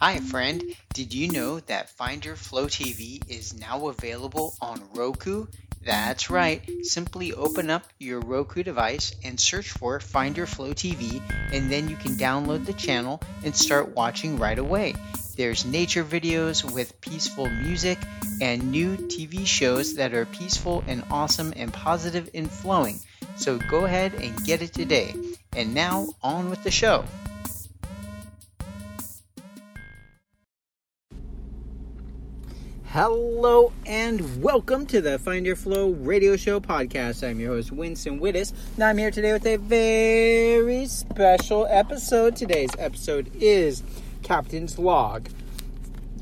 Hi, friend. Did you know that Find Your Flow TV is now available on Roku? That's right. Simply open up your Roku device and search for Find Your Flow TV, and then you can download the channel and start watching right away. There's nature videos with peaceful music and new TV shows that are peaceful and awesome and positive and flowing. So go ahead and get it today. And now, on with the show. Hello and welcome to the Find Your Flow radio show podcast. I'm your host, Winston Wittes. Now, I'm here today with a very special episode. Today's episode is Captain's Log,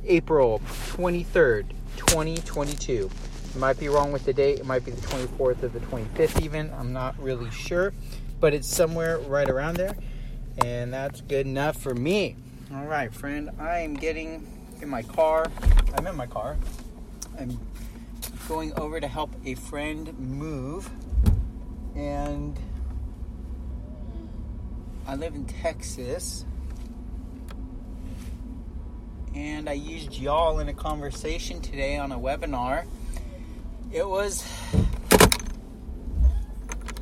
April 23rd, 2022. It might be wrong with the date, it might be the 24th or the 25th, even. I'm not really sure, but it's somewhere right around there, and that's good enough for me. All right, friend, I am getting in my car. I'm in my car. I'm going over to help a friend move, and I live in Texas. And I used y'all in a conversation today on a webinar. It was,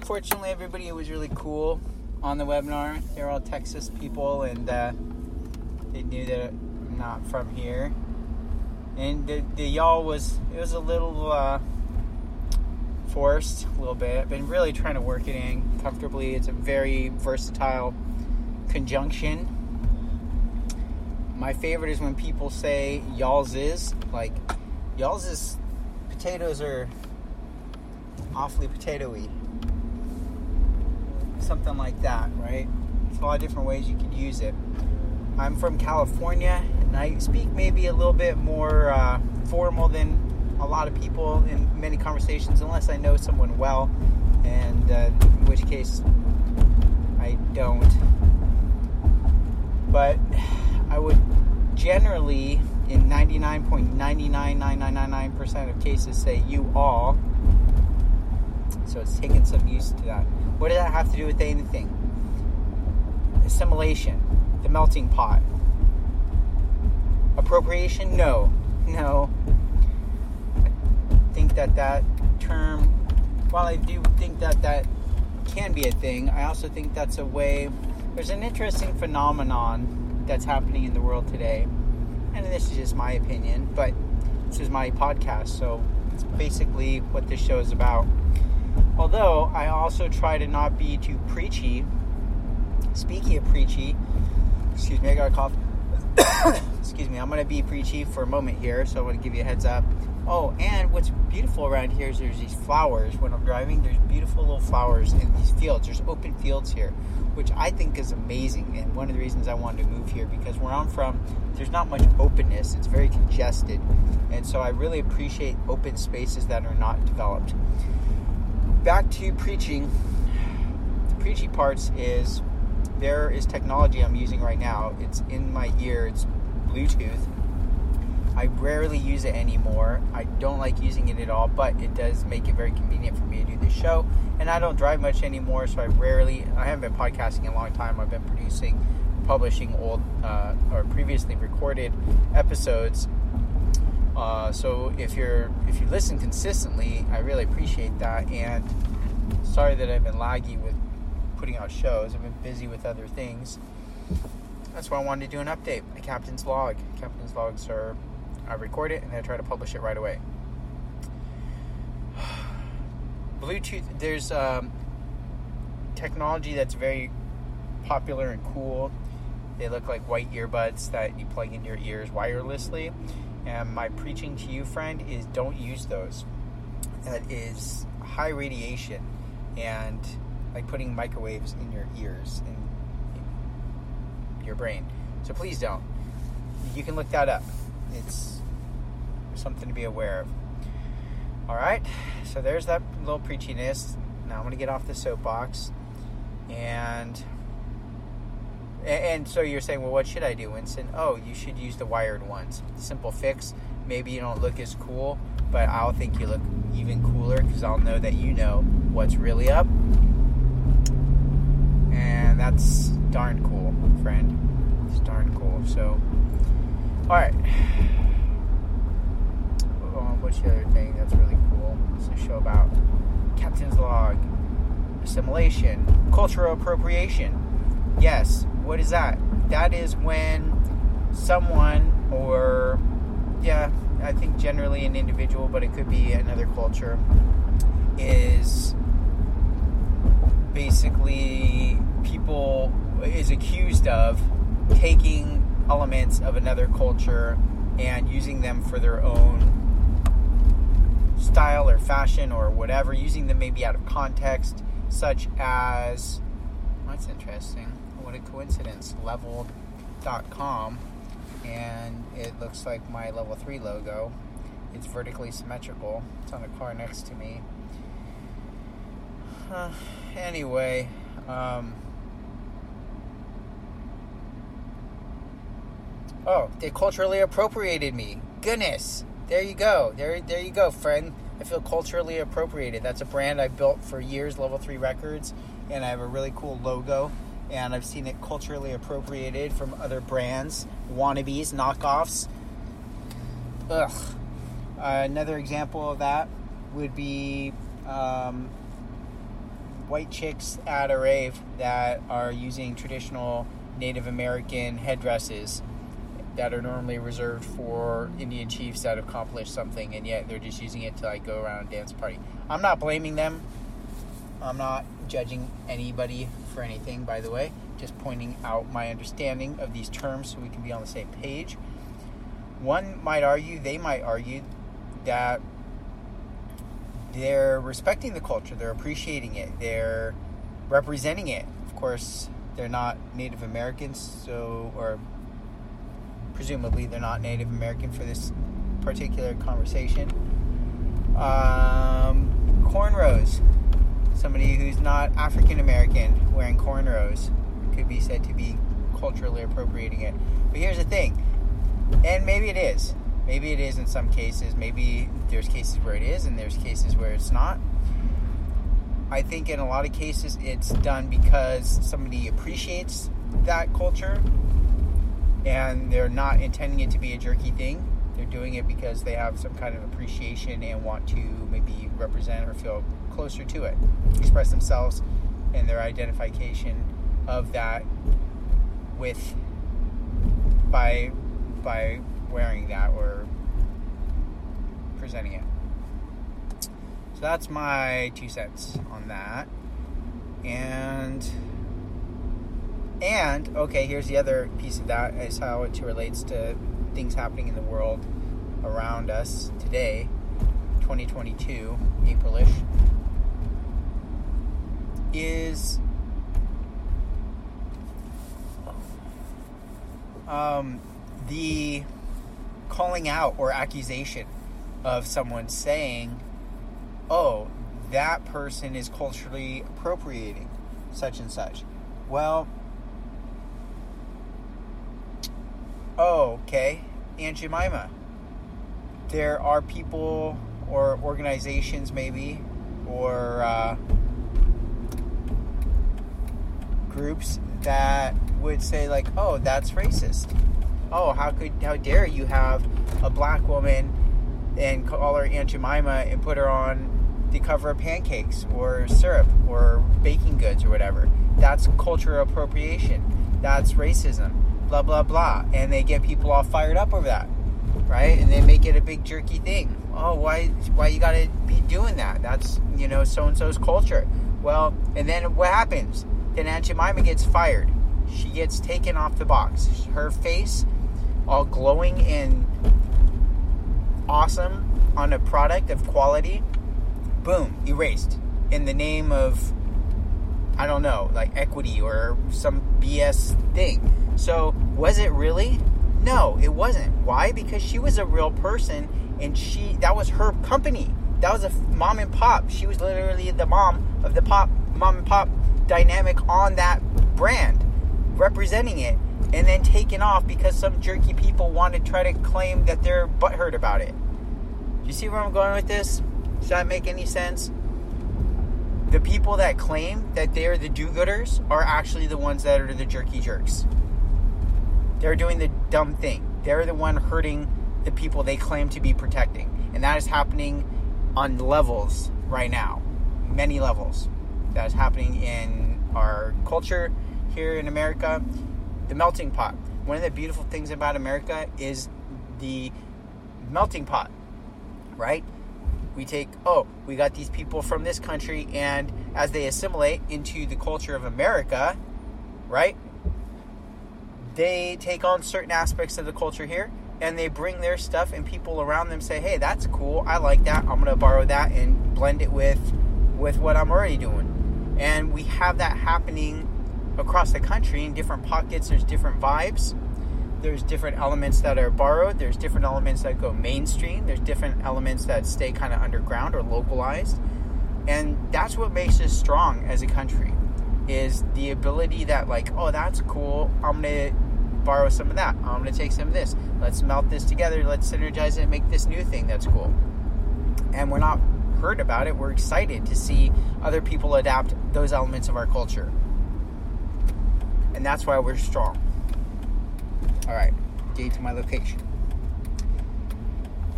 fortunately, everybody was really cool on the webinar. They're all Texas people, and uh, they knew that not from here. And the, the y'all was it was a little uh, forced, a little bit. I've been really trying to work it in comfortably. It's a very versatile conjunction. My favorite is when people say y'all's is like y'all's is potatoes are awfully potatoy. Something like that, right? There's a lot of different ways you could use it. I'm from California, and I speak maybe a little bit more uh, formal than a lot of people in many conversations, unless I know someone well, and uh, in which case I don't. But I would generally, in 99.99999% of cases, say you all. So it's taken some use to that. What does that have to do with anything? Assimilation the melting pot. Appropriation? No. No. I think that that term, while I do think that that can be a thing, I also think that's a way. There's an interesting phenomenon that's happening in the world today, and this is just my opinion, but this is my podcast, so it's basically what this show is about. Although I also try to not be too preachy. Speaking of preachy, excuse me, I got a cough. excuse me, I'm going to be preachy for a moment here, so I want to give you a heads up. Oh, and what's beautiful around here is there's these flowers. When I'm driving, there's beautiful little flowers in these fields. There's open fields here, which I think is amazing. And one of the reasons I wanted to move here because where I'm from, there's not much openness. It's very congested, and so I really appreciate open spaces that are not developed. Back to preaching. The preachy parts is there is technology I'm using right now. It's in my ear. It's Bluetooth. I rarely use it anymore. I don't like using it at all, but it does make it very convenient for me to do this show. And I don't drive much anymore, so I rarely. I haven't been podcasting in a long time. I've been producing, publishing old uh, or previously recorded episodes. Uh, so if you're if you listen consistently, I really appreciate that. And sorry that I've been laggy with putting out shows. I've been busy with other things. That's why I wanted to do an update. A captain's log. Captain's logs are I record it and I try to publish it right away. Bluetooth. There's um, technology that's very popular and cool. They look like white earbuds that you plug into your ears wirelessly. And my preaching to you, friend, is don't use those. That is high radiation and like putting microwaves in your ears and your brain. So please don't. You can look that up. It's something to be aware of. All right. So there's that little preachiness. Now I'm going to get off the soapbox and and so you're saying, well, what should I do, Winston? Oh, you should use the wired ones. Simple fix. Maybe you don't look as cool, but I'll think you look even cooler because I'll know that you know what's really up that's darn cool, friend. It's darn cool. So All right. Um, what's the other thing that's really cool? It's a show about captain's log, assimilation, cultural appropriation. Yes, what is that? That is when someone, or yeah, I think generally an individual, but it could be another culture, is basically accused of taking elements of another culture and using them for their own style or fashion or whatever, using them maybe out of context, such as that's interesting. What a coincidence. Level.com and it looks like my level 3 logo. It's vertically symmetrical. It's on a car next to me. Uh, anyway, um, oh, they culturally appropriated me. Goodness, there you go. There, there you go, friend. I feel culturally appropriated. That's a brand I built for years, Level Three Records, and I have a really cool logo. And I've seen it culturally appropriated from other brands, wannabes, knockoffs. Ugh. Uh, another example of that would be um, white chicks at a rave that are using traditional Native American headdresses that are normally reserved for Indian chiefs that accomplish something, and yet they're just using it to like go around and dance party. I'm not blaming them. I'm not judging anybody for anything, by the way. Just pointing out my understanding of these terms so we can be on the same page. One might argue, they might argue that they're respecting the culture, they're appreciating it, they're representing it. Of course, they're not Native Americans, so or presumably they're not Native American for this particular conversation. Um, cornrows. Somebody who's not African American wearing cornrows could be said to be culturally appropriating it. But here's the thing, and maybe it is. Maybe it is in some cases. Maybe there's cases where it is, and there's cases where it's not. I think in a lot of cases it's done because somebody appreciates that culture and they're not intending it to be a jerky thing. They're doing it because they have some kind of appreciation and want to maybe represent or feel closer to it, express themselves and their identification of that with by by wearing that or presenting it. So that's my two cents on that. And and okay, here's the other piece of that is how it relates to things happening in the world around us today, 2022, Aprilish, is um, the calling out or accusation of someone saying, oh, that person is culturally appropriating such and such. Well, oh, okay, Aunt Jemima. There are people or organizations, maybe, or uh, groups that would say, like, oh, that's racist oh, how could, how dare you have a black woman and call her Aunt Jemima and put her on the cover of pancakes or syrup or baking goods or whatever. That's cultural appropriation. That's racism. Blah blah blah. And they get people all fired up over that, right? And they make it a big jerky thing. Oh, why why you got to be doing that? That's you know so and so's culture. Well, and then what happens? Then Aunt Jemima gets fired. She gets taken off the box. Her face all glowing and awesome on a product of quality, boom, erased in the name of I don't know, like equity or some BS thing. So, was it really? No, it wasn't. Why? Because she was a real person and she that was her company. That was a mom and pop. She was literally the mom of the pop mom and pop dynamic on that brand, representing it and then taken off because some jerky people want to try to claim that they're butthurt about it. Do you see where I'm going with this? Does that make any sense? The people that claim that they're the do gooders are actually the ones that are the jerky jerks. They're doing the dumb thing. they're the one hurting the people they claim to be protecting. And that is happening on levels right now, many levels. That is happening in our culture here in America, the melting pot. One of the beautiful things about America is the melting pot, right? We take, oh, we got these people from this country, and as they assimilate into the culture of America, right? They take on certain aspects of the culture here and they bring their stuff, and people around them say, hey, that's cool. I like that. I'm going to borrow that and blend it with, with what I'm already doing. And we have that happening across the country in different pockets. There's different vibes there's different elements that are borrowed there's different elements that go mainstream there's different elements that stay kind of underground or localized and that's what makes us strong as a country is the ability that like oh that's cool i'm gonna borrow some of that i'm gonna take some of this let's melt this together let's synergize it and make this new thing that's cool and we're not hurt about it we're excited to see other people adapt those elements of our culture and that's why we're strong all right, gate to my location.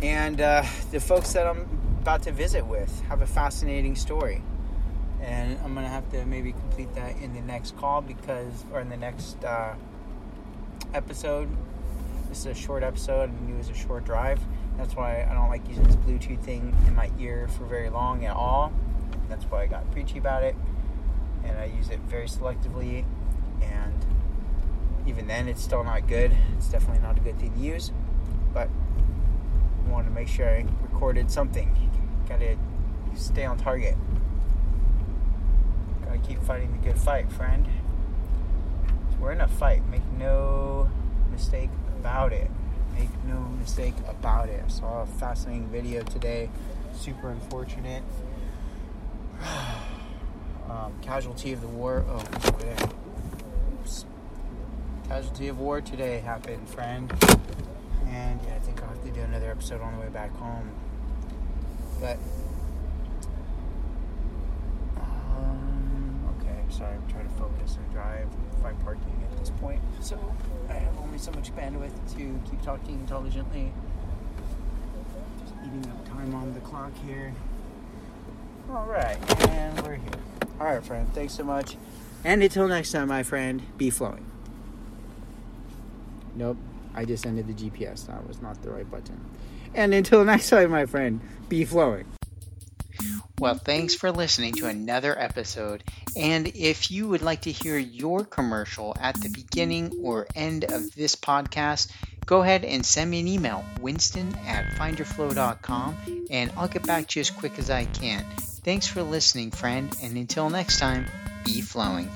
And uh, the folks that I'm about to visit with have a fascinating story. And I'm to have to maybe complete that in the next call because, or in the next uh, episode. This is a short episode and it was a short drive. That's why I don't like using this Bluetooth thing in my ear for very long at all. That's why I got preachy about it. And I use it very selectively. And even then, it's still not good. It's definitely not a good thing to use. But I wanted to make sure I recorded something. Gotta stay on target. Gotta keep fighting the good fight, friend. We're in a fight. Make no mistake about it. Make no mistake about it. I saw a fascinating video today. Super unfortunate. um, casualty of the war. Oh, okay casualty of war today happened, friend. And yeah, I think I'll have to do another episode on the way back home. But okay, I'm trying to focus and drive, find parking at this point. So I have only so much bandwidth to keep talking intelligently. Just eating up time on the clock here. All right, and we're here. All right, friend. Thanks so much. And until next time, my friend, be flowing. Nope, I just ended the GPS. That was not the right button. And until next time, my friend, be flowing. Well, thanks for listening to another episode. And if you would like to hear your commercial at the beginning or end of this podcast, go ahead and send me an email, winston at findyourflow.com, and I'll get back to you as quick as I can. Thanks for listening, friend, and until next time, be flowing.